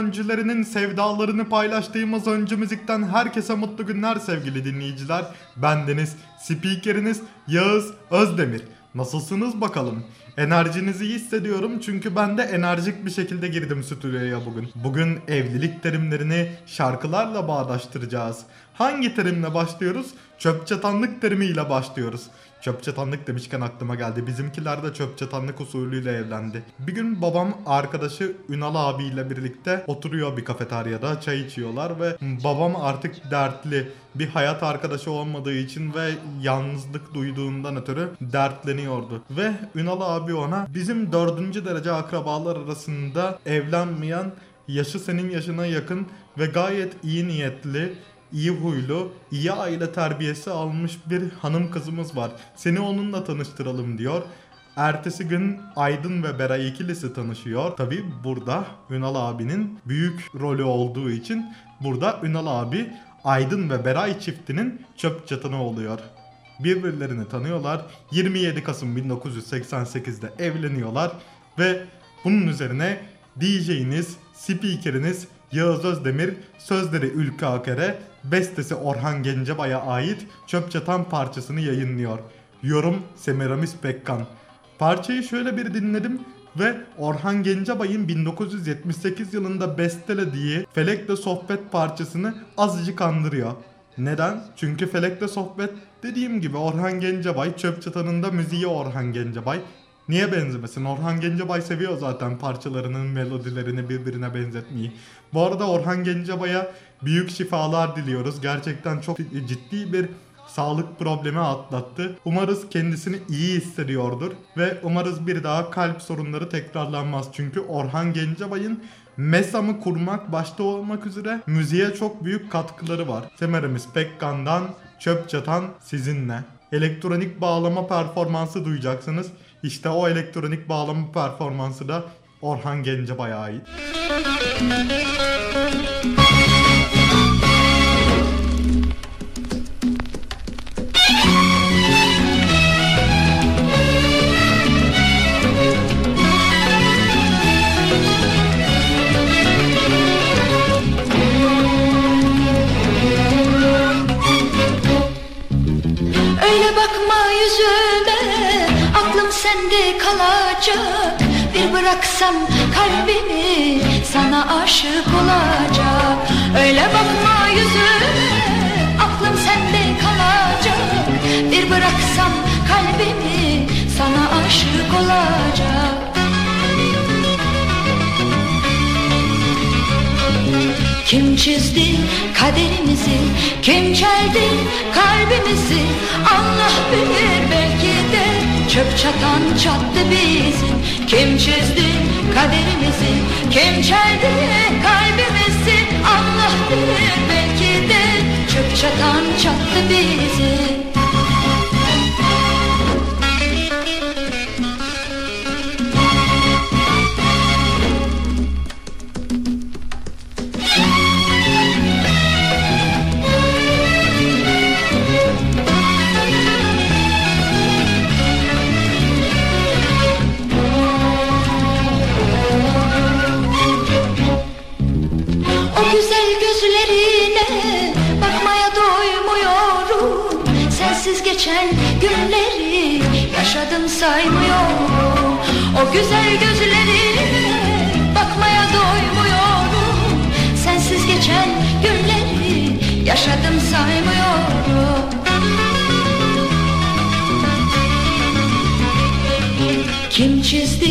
öncülerinin sevdalarını paylaştığımız öncü müzikten herkese mutlu günler sevgili dinleyiciler. Ben Deniz, spikeriniz Yağız Özdemir. Nasılsınız bakalım? Enerjinizi iyi hissediyorum çünkü ben de enerjik bir şekilde girdim stüdyoya bugün. Bugün evlilik terimlerini şarkılarla bağdaştıracağız. Hangi terimle başlıyoruz? Çöp çatanlık terimiyle başlıyoruz. Çöp çatanlık demişken aklıma geldi. Bizimkiler de çöp çatanlık usulüyle evlendi. Bir gün babam arkadaşı Ünal abiyle birlikte oturuyor bir kafeteryada çay içiyorlar ve babam artık dertli bir hayat arkadaşı olmadığı için ve yalnızlık duyduğundan ötürü dertleniyordu. Ve Ünal abi ona bizim dördüncü derece akrabalar arasında evlenmeyen yaşı senin yaşına yakın ve gayet iyi niyetli iyi huylu, iyi aile terbiyesi almış bir hanım kızımız var. Seni onunla tanıştıralım diyor. Ertesi gün Aydın ve Beray ikilisi tanışıyor. Tabi burada Ünal abinin büyük rolü olduğu için burada Ünal abi Aydın ve Beray çiftinin çöp çatanı oluyor. Birbirlerini tanıyorlar. 27 Kasım 1988'de evleniyorlar ve bunun üzerine DJ'iniz, speakeriniz Yağız Özdemir, sözleri Ülke Aker'e, bestesi Orhan Gencebay'a ait Çöp Çatan parçasını yayınlıyor. Yorum Semiramis Pekkan. Parçayı şöyle bir dinledim ve Orhan Gencebay'ın 1978 yılında bestelediği Felek'le Sohbet parçasını azıcık andırıyor. Neden? Çünkü Felek'le Sohbet dediğim gibi Orhan Gencebay, Çöp Çatan'ın müziği Orhan Gencebay. Niye benzemesin? Orhan Gencebay seviyor zaten parçalarının melodilerini birbirine benzetmeyi. Bu arada Orhan Gencebay'a büyük şifalar diliyoruz. Gerçekten çok ciddi bir sağlık problemi atlattı. Umarız kendisini iyi hissediyordur ve umarız bir daha kalp sorunları tekrarlanmaz. Çünkü Orhan Gencebay'ın Mesam'ı kurmak başta olmak üzere müziğe çok büyük katkıları var. Semerimiz Pekkan'dan Çöp Çatan sizinle. Elektronik bağlama performansı duyacaksınız. İşte o elektronik bağlama performansı da Orhan Gencebay'a ait. Kalacak. Bir bıraksam kalbimi Sana aşık olacak. Öyle bakma yüzüme Aklım sende kalacak. Bir bıraksam kalbimi Sana aşık olacak. Kim çizdi kaderimizi Kim çeldi kalbimizi? Allah bilir belki de Çöp çatan çattı bizi Kim çizdi kaderimizi? Kim çeldi kalbimizi? Allah bilir belki de Çöp çatan çattı bizi saymıyorum. O güzel gözlerine bakmaya doymuyorum. Sensiz geçen günleri yaşadım saymıyorum. Kim çizdi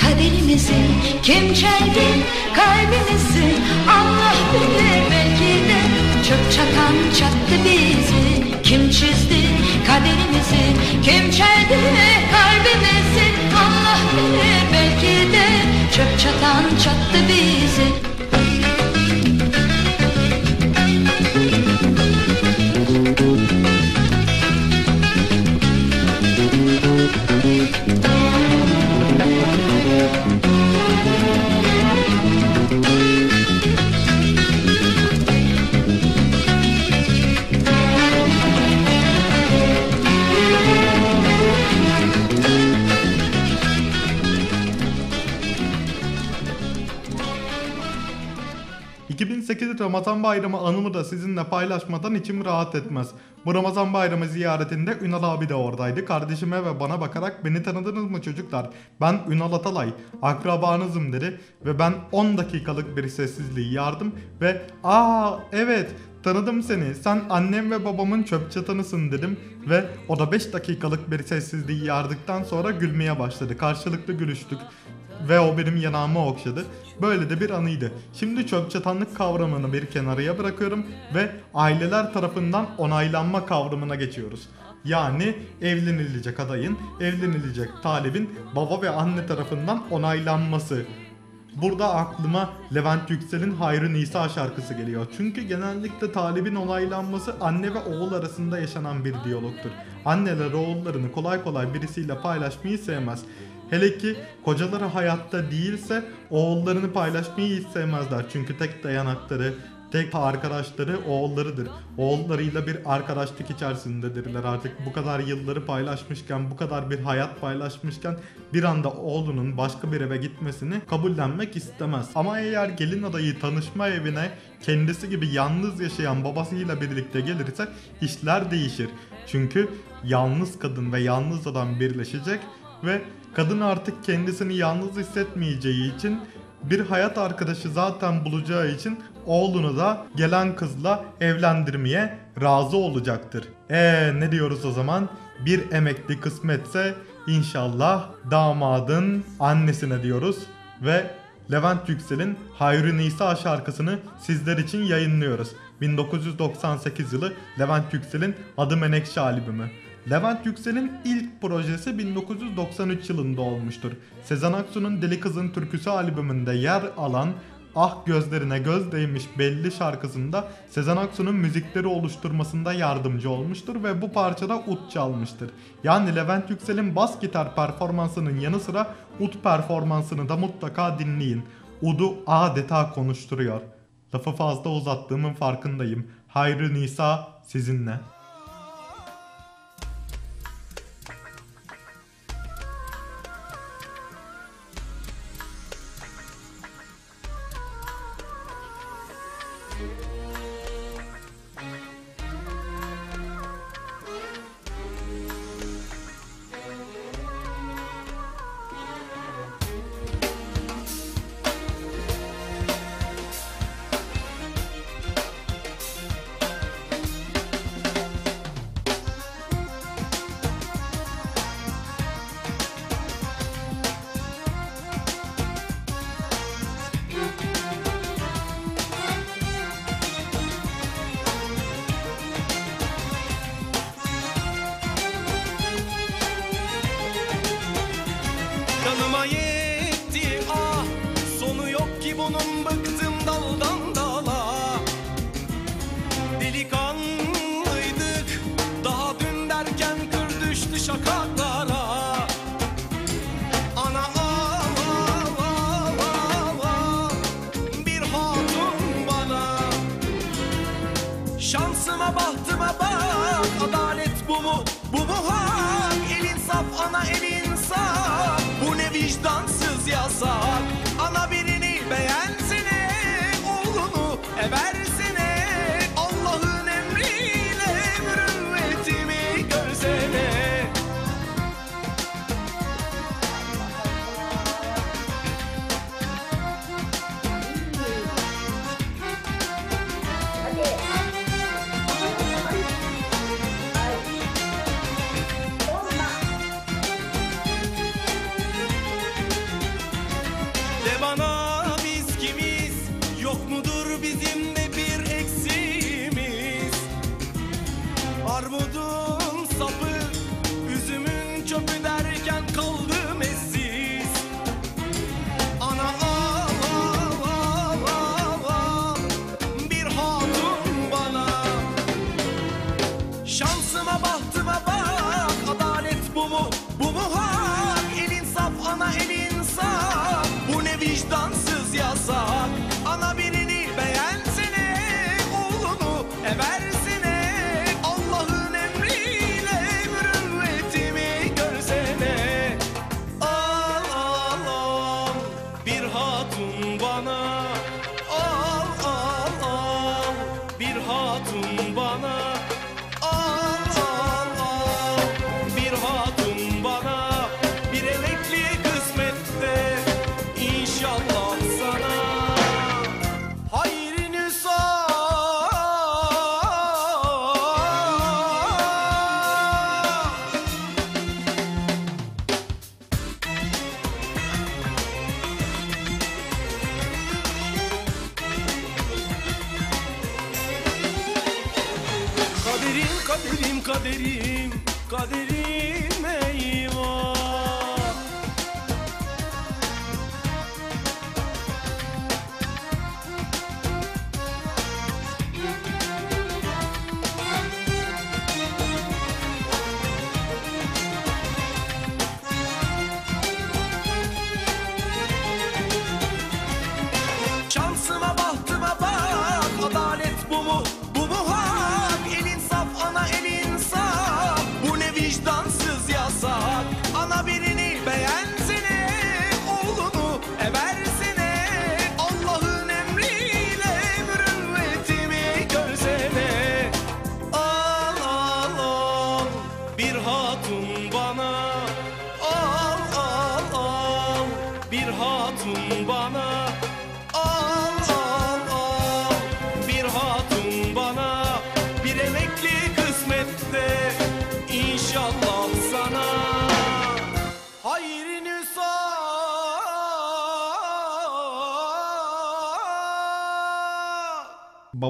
kaderimizi Kim çeldi kalbimizi? Allah bilir belki de Çöp çatan çattı bizi. Kim çizdi kaderimizi Kim çeldi kalbimizi Allah bilir belki de Çöp çatan çattı bizi 2008 Ramazan bayramı anımı da sizinle paylaşmadan içim rahat etmez. Bu Ramazan bayramı ziyaretinde Ünal abi de oradaydı. Kardeşime ve bana bakarak beni tanıdınız mı çocuklar? Ben Ünal Atalay, akrabanızım dedi ve ben 10 dakikalık bir sessizliği yardım ve aa evet tanıdım seni sen annem ve babamın çöp çatanısın dedim ve o da 5 dakikalık bir sessizliği yardıktan sonra gülmeye başladı. Karşılıklı gülüştük ve o benim yanağımı okşadı. Böyle de bir anıydı. Şimdi çöp çatanlık kavramını bir kenarıya bırakıyorum ve aileler tarafından onaylanma kavramına geçiyoruz. Yani evlenilecek adayın, evlenilecek talibin baba ve anne tarafından onaylanması. Burada aklıma Levent Yüksel'in Hayrı Nisa şarkısı geliyor. Çünkü genellikle talibin onaylanması anne ve oğul arasında yaşanan bir diyalogtur. Anneler oğullarını kolay kolay birisiyle paylaşmayı sevmez. Hele ki kocaları hayatta değilse oğullarını paylaşmayı hiç sevmezler. Çünkü tek dayanakları, tek arkadaşları oğullarıdır. Oğullarıyla bir arkadaşlık içerisindedirler artık. Bu kadar yılları paylaşmışken, bu kadar bir hayat paylaşmışken bir anda oğlunun başka bir eve gitmesini kabullenmek istemez. Ama eğer gelin adayı tanışma evine kendisi gibi yalnız yaşayan babasıyla birlikte gelirse işler değişir. Çünkü yalnız kadın ve yalnız adam birleşecek ve kadın artık kendisini yalnız hissetmeyeceği için bir hayat arkadaşı zaten bulacağı için oğlunu da gelen kızla evlendirmeye razı olacaktır. E ne diyoruz o zaman? Bir emekli kısmetse inşallah damadın annesine diyoruz ve Levent Yüksel'in Hayrı Nisa şarkısını sizler için yayınlıyoruz. 1998 yılı Levent Yüksel'in Adı Menekşe albümü. Levent Yüksel'in ilk projesi 1993 yılında olmuştur. Sezen Aksu'nun Deli Kızın Türküsü albümünde yer alan Ah Gözlerine Göz Değmiş belli şarkısında Sezen Aksu'nun müzikleri oluşturmasında yardımcı olmuştur ve bu parçada ut çalmıştır. Yani Levent Yüksel'in bas gitar performansının yanı sıra ut performansını da mutlaka dinleyin. Ud'u adeta konuşturuyor. Lafı fazla uzattığımın farkındayım. Hayrı Nisa sizinle. Hatun bana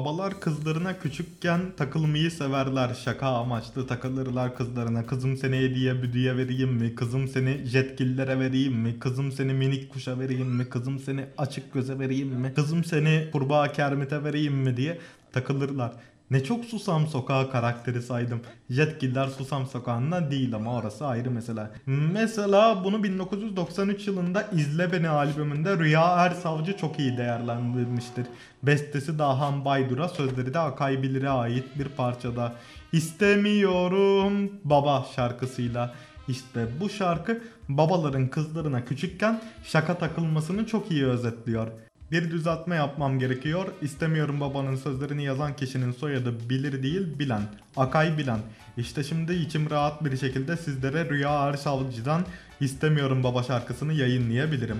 Babalar kızlarına küçükken takılmayı severler. Şaka amaçlı takılırlar kızlarına. Kızım seni hediye büdüye vereyim mi? Kızım seni jetgillere vereyim mi? Kızım seni minik kuşa vereyim mi? Kızım seni açık göze vereyim mi? Kızım seni kurbağa kermite vereyim mi diye takılırlar. Ne çok Susam Sokağı karakteri saydım. Jetgiller Susam Sokağı'nda değil ama orası ayrı mesela. Mesela bunu 1993 yılında İzle Beni albümünde Rüya Ersavcı çok iyi değerlendirmiştir. Bestesi Dahan Baydur'a, sözleri de Akay Bilir'e ait bir parçada. İstemiyorum Baba şarkısıyla. İşte bu şarkı babaların kızlarına küçükken şaka takılmasını çok iyi özetliyor. Bir düzeltme yapmam gerekiyor. İstemiyorum babanın sözlerini yazan kişinin soyadı bilir değil bilen. Akay bilen. İşte şimdi içim rahat bir şekilde sizlere Rüya Arşavcı'dan İstemiyorum Baba şarkısını yayınlayabilirim.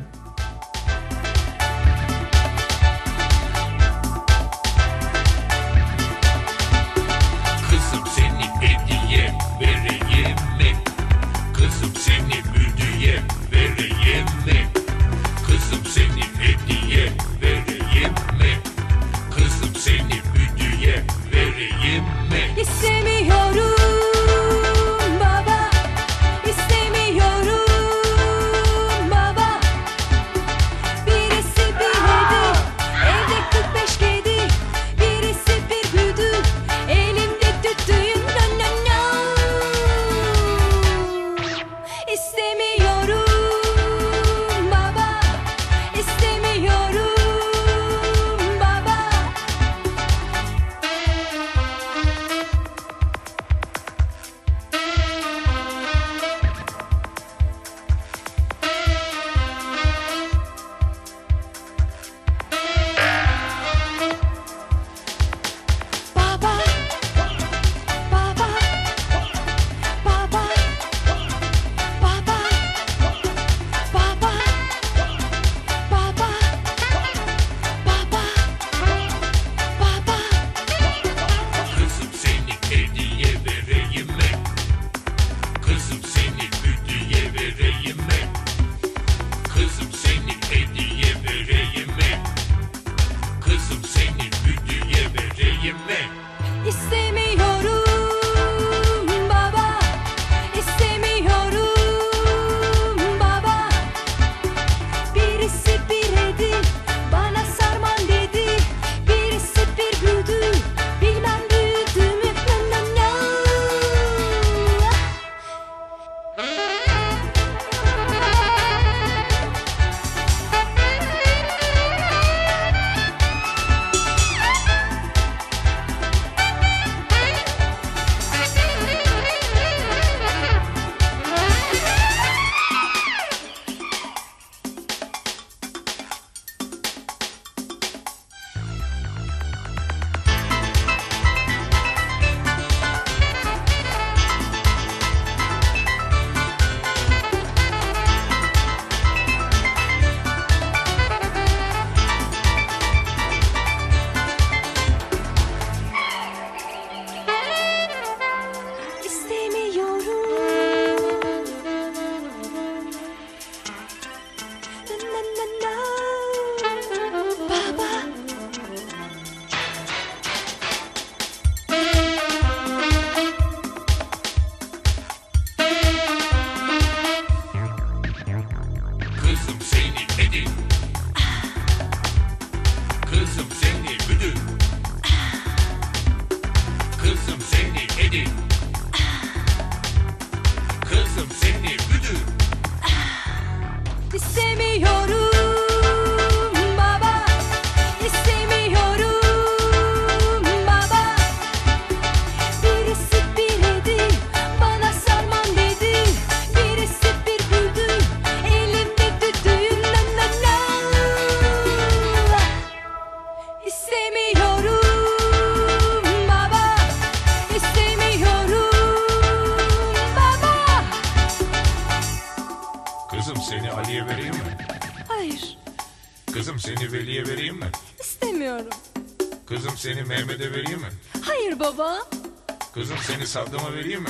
Kızım seni Saddam'a vereyim mi?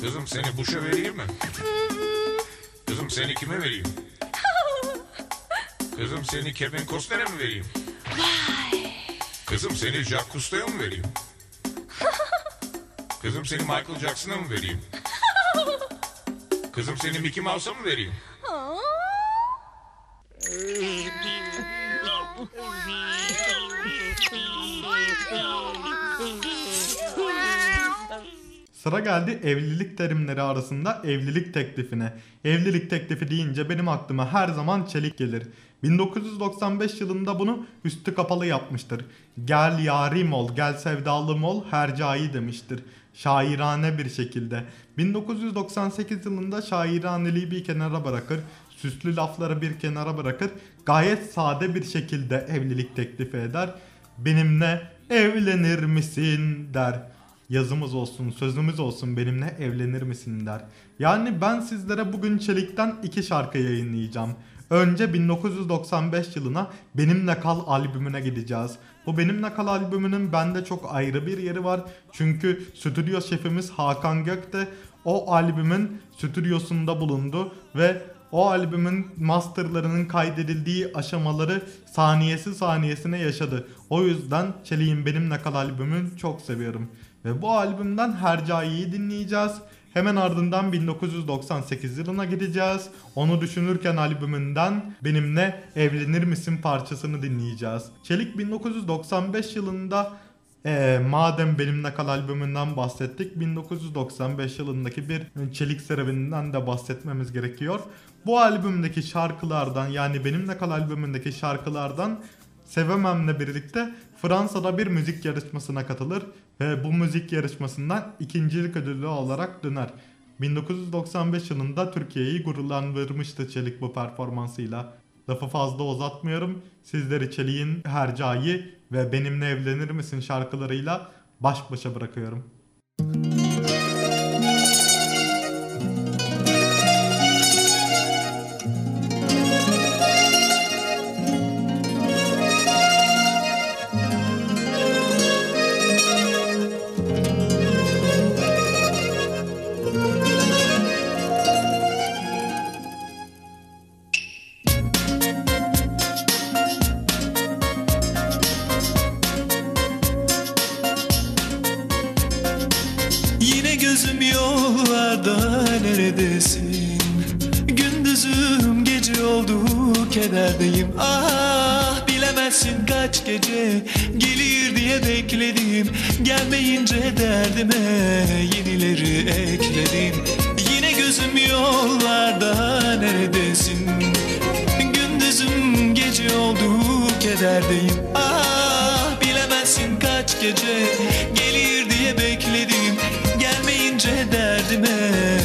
Kızım seni Bush'a vereyim mi? Kızım seni kime vereyim? Kızım seni Kevin Costner'e mi vereyim? Kızım seni Jacques Cousteau'ya mı vereyim? Kızım seni Michael Jackson'a mı vereyim? Kızım seni Mickey Mouse'a mı vereyim? Sıra geldi evlilik terimleri arasında evlilik teklifine. Evlilik teklifi deyince benim aklıma her zaman çelik gelir. 1995 yılında bunu üstü kapalı yapmıştır. Gel yarim ol, gel sevdalım ol, hercai demiştir. Şairane bir şekilde. 1998 yılında şairaneliği bir kenara bırakır, süslü lafları bir kenara bırakır, gayet sade bir şekilde evlilik teklifi eder. Benimle evlenir misin der yazımız olsun, sözümüz olsun benimle evlenir misin der. Yani ben sizlere bugün Çelik'ten iki şarkı yayınlayacağım. Önce 1995 yılına Benimle Kal albümüne gideceğiz. Bu Benimle Kal albümünün bende çok ayrı bir yeri var. Çünkü stüdyo şefimiz Hakan Gök de o albümün stüdyosunda bulundu ve o albümün masterlarının kaydedildiği aşamaları saniyesi saniyesine yaşadı. O yüzden Çelik'in Benimle Kal albümünü çok seviyorum. Ve bu albümden Hercai'yi dinleyeceğiz. Hemen ardından 1998 yılına gideceğiz. Onu düşünürken albümünden Benimle Evlenir Misin parçasını dinleyeceğiz. Çelik 1995 yılında ee, madem Benimle Kal albümünden bahsettik 1995 yılındaki bir Çelik serüveninden de bahsetmemiz gerekiyor. Bu albümdeki şarkılardan yani Benimle Kal albümündeki şarkılardan Sevemem'le birlikte Fransa'da bir müzik yarışmasına katılır ve bu müzik yarışmasından ikincilik ödülü olarak döner. 1995 yılında Türkiye'yi gururlandırmıştı Çelik bu performansıyla. Lafı fazla uzatmıyorum. Sizleri Çelik'in Hercai ve Benimle Evlenir Misin şarkılarıyla baş başa bırakıyorum. Yine kederdeyim Ah bilemezsin kaç gece gelir diye bekledim. Gelmeyince derdime yenileri ekledim. Yine gözüm yollarda neredesin? Gündüzüm gece oldu kederdeyim. Ah bilemezsin kaç gece gelir diye bekledim. Gelmeyince derdime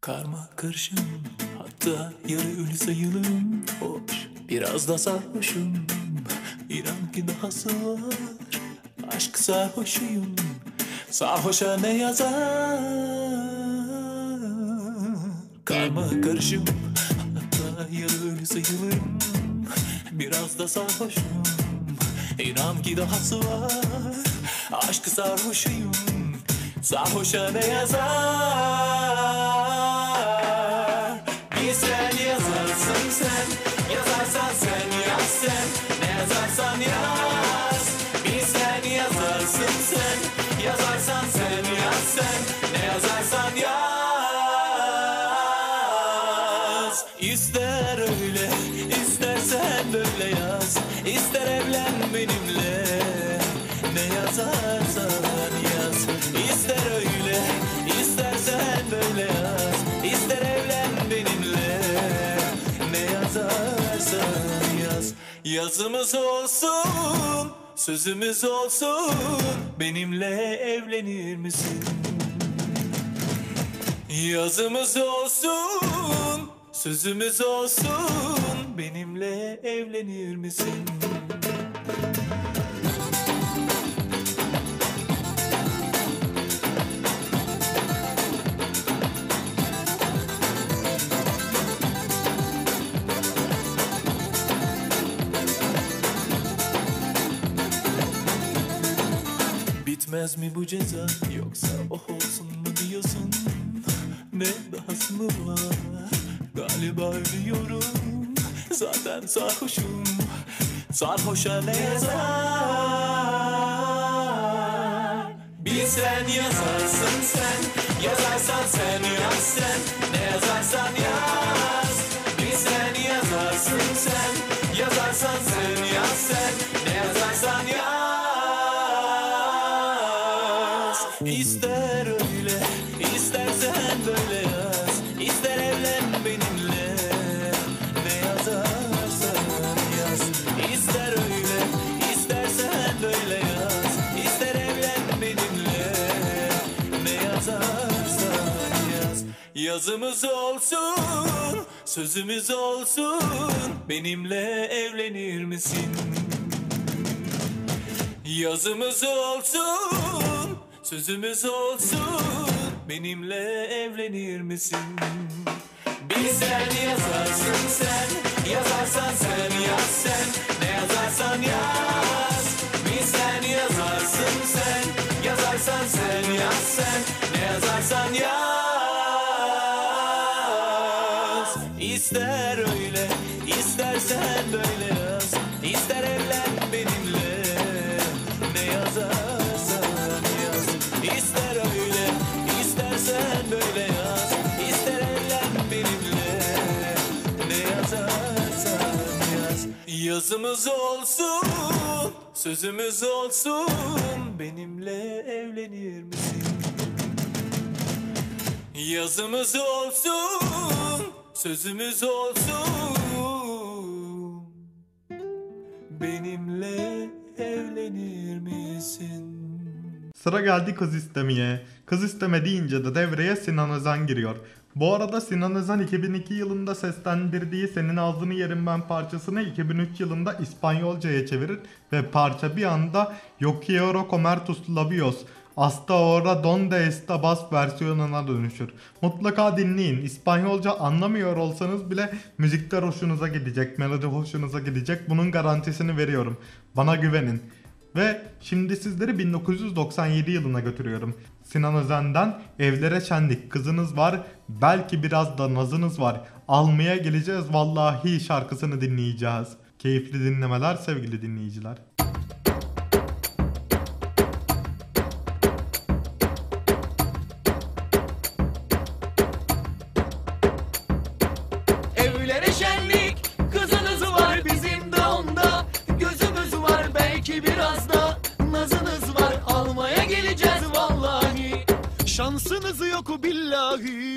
Karma karışım hatta yarı ölü sayılım Hoş biraz da sarhoşum. İnan ki dahası var Aşk sarhoşuyum. Sarhoşa ne yazar? Karma karışım hatta yarı ölü sayılım Biraz da sarhoşum İnan ki dahası var. Aşk sarhoşuyum Sarhoşa ne yazar yazarsan Yazımız olsun Sözümüz olsun Benimle evlenir misin? Yazımız olsun, sözümüz olsun. Benimle evlenir misin? Bitmez mi bu ceza? Yoksa oh olsun mu diyorsun? Ne dahası mı var? Galiba ölüyorum. Zaten sarhoşum. Sarhoşa ne yazar? Bir sen yazarsın sen. Yazarsan sen yaz sen. Ne yazarsan yaz. Bir sen yazarsın sen. Yazarsan sen yaz sen. Ne yazarsan yaz İster öyle istersen böyle yaz. İster evlen benimle Ne yazarsan yaz. İster öyle istersen böyle yaz. İster evlen benimle Ne yazarsan yaz. Yazımız olsun Sözümüz olsun. Benimle evlenir misin? Yazımız olsun, sözümüz olsun. Benimle evlenir misin? Bir sen yazarsın sen, yazarsan sen yaz sen. Ne yazarsan yaz. Bir sen yazarsın sen, yazarsan sen yaz sen. Ne yazarsan yaz. Yazımız olsun, sözümüz olsun Benimle evlenir misin? Yazımız olsun, sözümüz olsun Benimle evlenir misin? Sıra geldi kız istemeye. Kız isteme deyince de devreye Sinan Özen giriyor. Bu arada Sinan Özen 2002 yılında seslendirdiği Senin Ağzını Yerim Ben parçasını 2003 yılında İspanyolcaya çevirir ve parça bir anda Yo quiero comer tus labios Hasta ahora donde estabas versiyonuna dönüşür. Mutlaka dinleyin. İspanyolca anlamıyor olsanız bile müzikler hoşunuza gidecek, melodi hoşunuza gidecek. Bunun garantisini veriyorum. Bana güvenin. Ve şimdi sizleri 1997 yılına götürüyorum. Sinan Özen'den Evlere Şenlik Kızınız Var, belki biraz da nazınız var. Almaya geleceğiz vallahi şarkısını dinleyeceğiz. Keyifli dinlemeler sevgili dinleyiciler. Şansınız yok billahi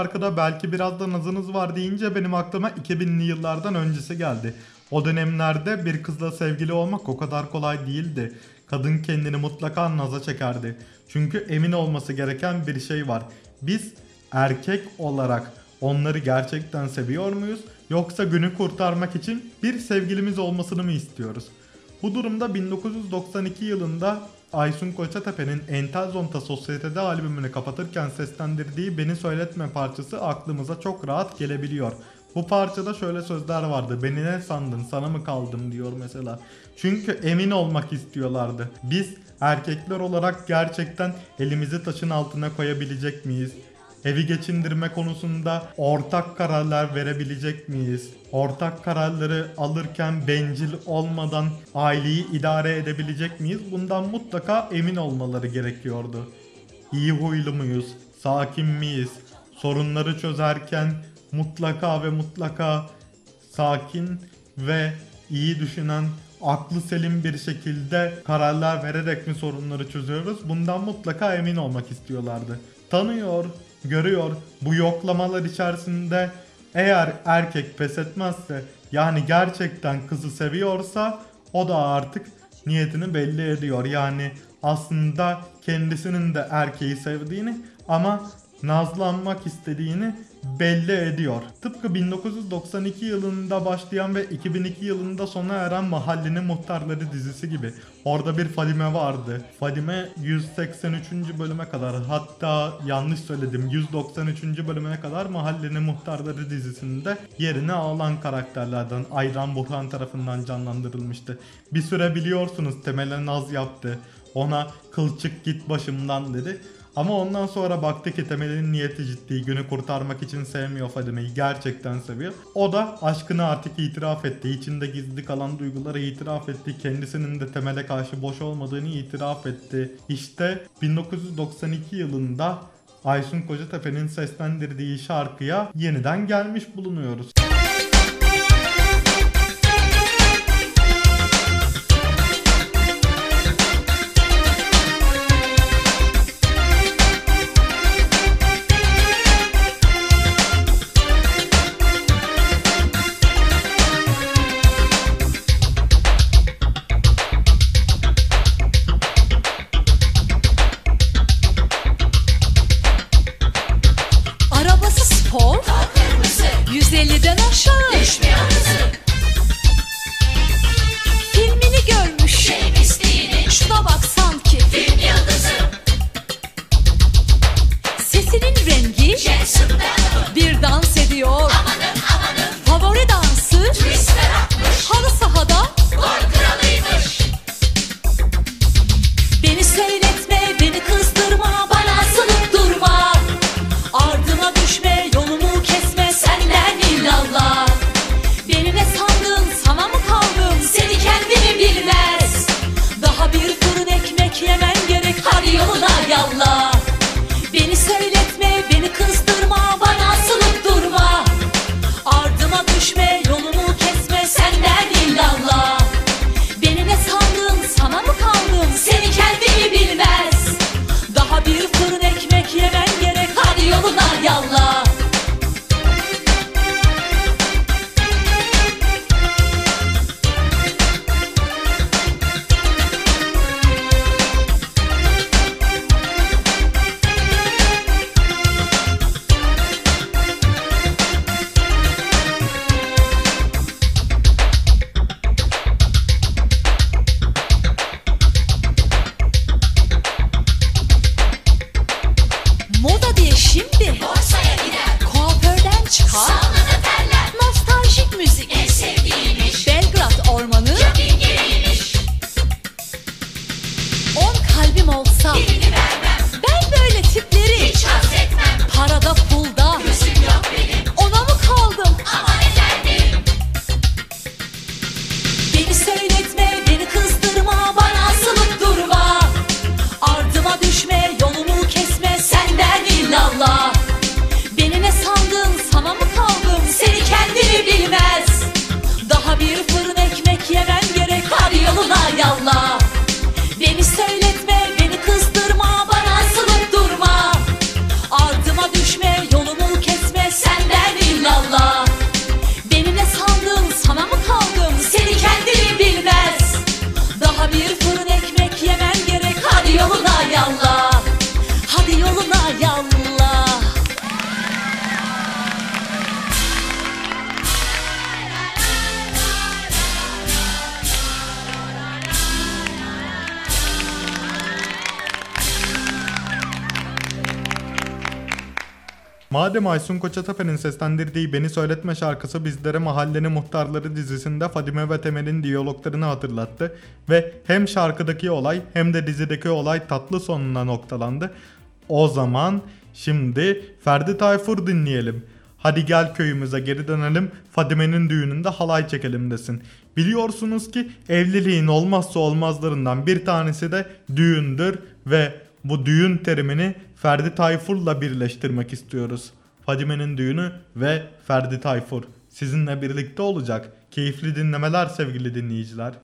şarkıda belki biraz da nazınız var deyince benim aklıma 2000'li yıllardan öncesi geldi. O dönemlerde bir kızla sevgili olmak o kadar kolay değildi. Kadın kendini mutlaka naza çekerdi. Çünkü emin olması gereken bir şey var. Biz erkek olarak onları gerçekten seviyor muyuz? Yoksa günü kurtarmak için bir sevgilimiz olmasını mı istiyoruz? Bu durumda 1992 yılında Aysun Koçatepe'nin Entel Zonta Sosyetede albümünü kapatırken seslendirdiği Beni Söyletme parçası aklımıza çok rahat gelebiliyor. Bu parçada şöyle sözler vardı. Beni ne sandın sana mı kaldım diyor mesela. Çünkü emin olmak istiyorlardı. Biz erkekler olarak gerçekten elimizi taşın altına koyabilecek miyiz? Evi geçindirme konusunda ortak kararlar verebilecek miyiz? Ortak kararları alırken bencil olmadan aileyi idare edebilecek miyiz? Bundan mutlaka emin olmaları gerekiyordu. İyi huylu muyuz? Sakin miyiz? Sorunları çözerken mutlaka ve mutlaka sakin ve iyi düşünen, aklı selim bir şekilde kararlar vererek mi sorunları çözüyoruz? Bundan mutlaka emin olmak istiyorlardı. Tanıyor, görüyor bu yoklamalar içerisinde eğer erkek pes etmezse yani gerçekten kızı seviyorsa o da artık niyetini belli ediyor. Yani aslında kendisinin de erkeği sevdiğini ama nazlanmak istediğini belli ediyor. Tıpkı 1992 yılında başlayan ve 2002 yılında sona eren Mahallenin Muhtarları dizisi gibi. Orada bir Fadime vardı. Fadime 183. bölüme kadar hatta yanlış söyledim 193. bölümüne kadar Mahallenin Muhtarları dizisinde yerini alan karakterlerden Ayran Burhan tarafından canlandırılmıştı. Bir süre biliyorsunuz Temel'e naz yaptı. Ona kılçık git başımdan dedi. Ama ondan sonra baktı ki Temel'in niyeti ciddi. Günü kurtarmak için sevmiyor Fadime'yi. Gerçekten seviyor. O da aşkını artık itiraf etti. İçinde gizli kalan duyguları itiraf etti. Kendisinin de Temel'e karşı boş olmadığını itiraf etti. İşte 1992 yılında Aysun Kocatepe'nin seslendirdiği şarkıya yeniden gelmiş bulunuyoruz. Madem Aysun Koçatepe'nin seslendirdiği Beni Söyletme şarkısı bizlere Mahallenin Muhtarları dizisinde Fadime ve Temel'in diyaloglarını hatırlattı ve hem şarkıdaki olay hem de dizideki olay tatlı sonuna noktalandı. O zaman şimdi Ferdi Tayfur dinleyelim. Hadi gel köyümüze geri dönelim Fadime'nin düğününde halay çekelim desin. Biliyorsunuz ki evliliğin olmazsa olmazlarından bir tanesi de düğündür ve bu düğün terimini Ferdi Tayfur'la birleştirmek istiyoruz. Fadime'nin düğünü ve Ferdi Tayfur sizinle birlikte olacak. Keyifli dinlemeler sevgili dinleyiciler.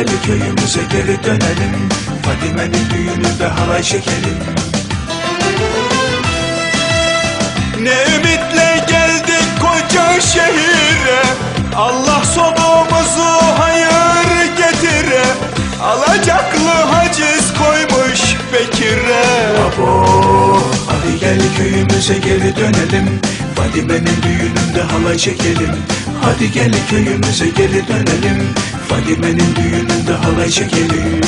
Gel köyümüze geri dönelim. Fadime'nin düğününde halay çekelim Ne ümitle geldik koca şehire. Allah sonumuzu hayır getire. Alacaklı haciz koymuş Bekir'e. Abo Hadi gel köyümüze geri dönelim. Fadime'nin düğününde halay çekelim. Hadi gel köyümüze geri dönelim Fadime'nin düğününde halay çekelim.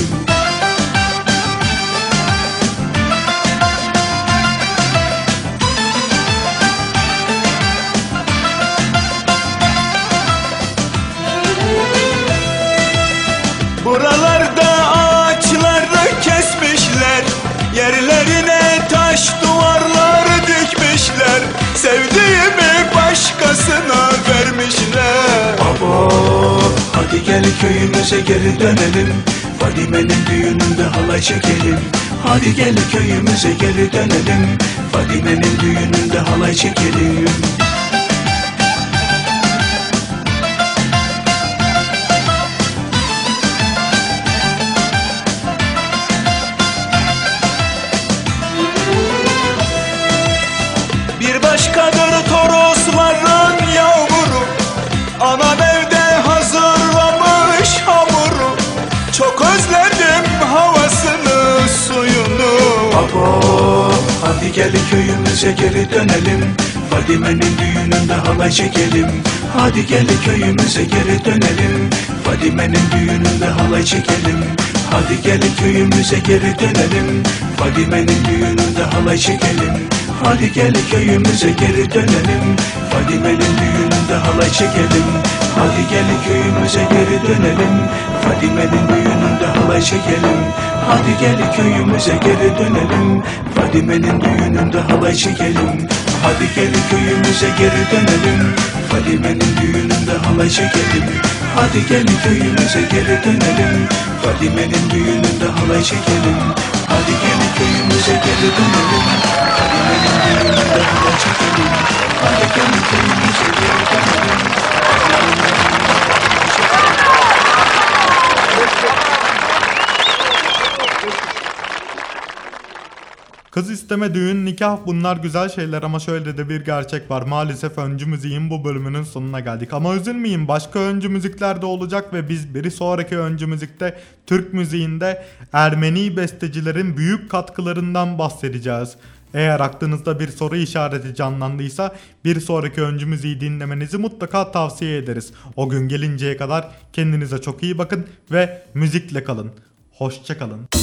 Buralarda ağaçları kesmişler. Yerlerine taş duvarlar dikmişler. Sevdiğimi başkasına vermişler. Baba hadi gel köyümüze geri dönelim. Fadime'nin düğününde halay çekelim. Hadi gel köyümüze geri dönelim. Fadime'nin düğününde halay çekelim Hadi gel köyümüze geri dönelim. Fadime'nin düğününde halay çekelim. Hadi gel köyümüze geri dönelim. Fadime'nin düğününde halay çekelim. Hadi gel köyümüze geri dönelim. Fadime'nin düğününde halay çekelim Hadi gel köyümüze geri dönelim. Fadime'nin düğününde halay çekelim. Hadi gel köyümüze geri dönelim. Fadime'nin düğününde halay çekelim. Hadi gel köyümüze geri dönelim. Fadime'nin düğününde halay çekelim. Hadi gel köyümüze geri dönelim. Fadime'nin düğününde halay çekelim. Hadi gel köyümüze geri dönelim. Fadime'nin düğününde halay çekelim Hadi gel köyümüze geri dönelim. Fadime'nin düğününde halay çekelim Hadi gel köyümüze geri dönelim Kız isteme, düğün, nikah bunlar güzel şeyler ama şöyle de bir gerçek var. Maalesef öncü müziğin bu bölümünün sonuna geldik. Ama üzülmeyin başka öncü müzikler de olacak ve biz bir sonraki öncü müzikte Türk müziğinde Ermeni bestecilerin büyük katkılarından bahsedeceğiz. Eğer aklınızda bir soru işareti canlandıysa bir sonraki öncü müziği dinlemenizi mutlaka tavsiye ederiz. O gün gelinceye kadar kendinize çok iyi bakın ve müzikle kalın. Hoşçakalın.